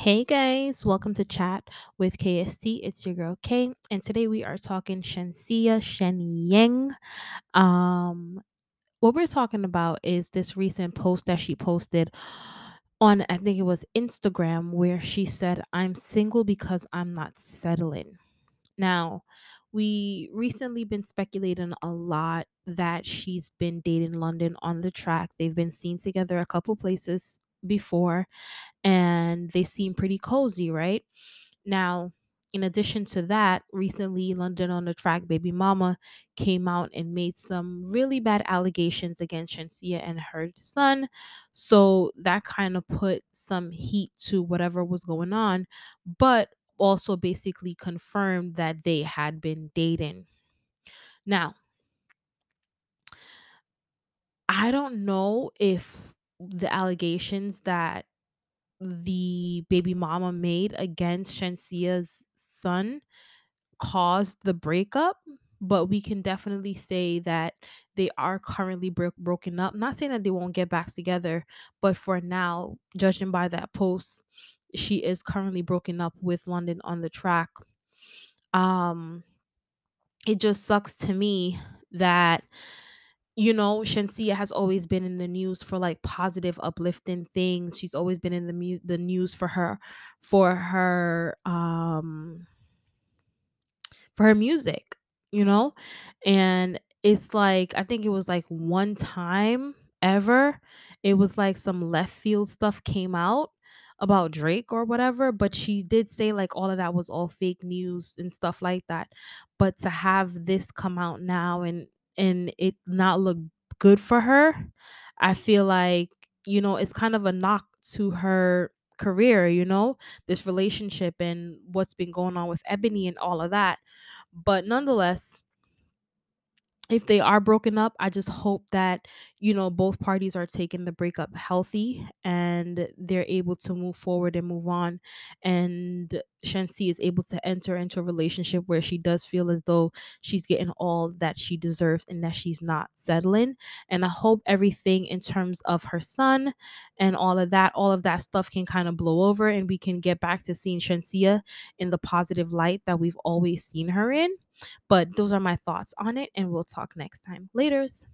Hey guys, welcome to chat with KST. It's your girl Kay, and today we are talking Shenseea Shenyang. Um, what we're talking about is this recent post that she posted on, I think it was Instagram, where she said, "I'm single because I'm not settling." Now, we recently been speculating a lot that she's been dating London on the track. They've been seen together a couple places before and they seem pretty cozy, right? Now, in addition to that, recently London on the Track baby mama came out and made some really bad allegations against Shenseea and her son. So that kind of put some heat to whatever was going on, but also basically confirmed that they had been dating. Now, I don't know if the allegations that the baby mama made against Shenseea's son caused the breakup, but we can definitely say that they are currently bro- broken up. Not saying that they won't get back together, but for now, judging by that post, she is currently broken up with London on the track. Um, it just sucks to me that you know, Shenseea has always been in the news for like positive, uplifting things. She's always been in the mu- the news for her for her um for her music, you know? And it's like I think it was like one time ever it was like some left field stuff came out about Drake or whatever, but she did say like all of that was all fake news and stuff like that. But to have this come out now and and it not look good for her, I feel like, you know, it's kind of a knock to her career, you know, this relationship and what's been going on with Ebony and all of that. But nonetheless, if they are broken up, I just hope that, you know, both parties are taking the breakup healthy and they're able to move forward and move on. And Shenseea is able to enter into a relationship where she does feel as though she's getting all that she deserves and that she's not settling. And I hope everything in terms of her son and all of that, all of that stuff can kind of blow over and we can get back to seeing Shenseea in the positive light that we've always seen her in but those are my thoughts on it, and we'll talk next time. Laters.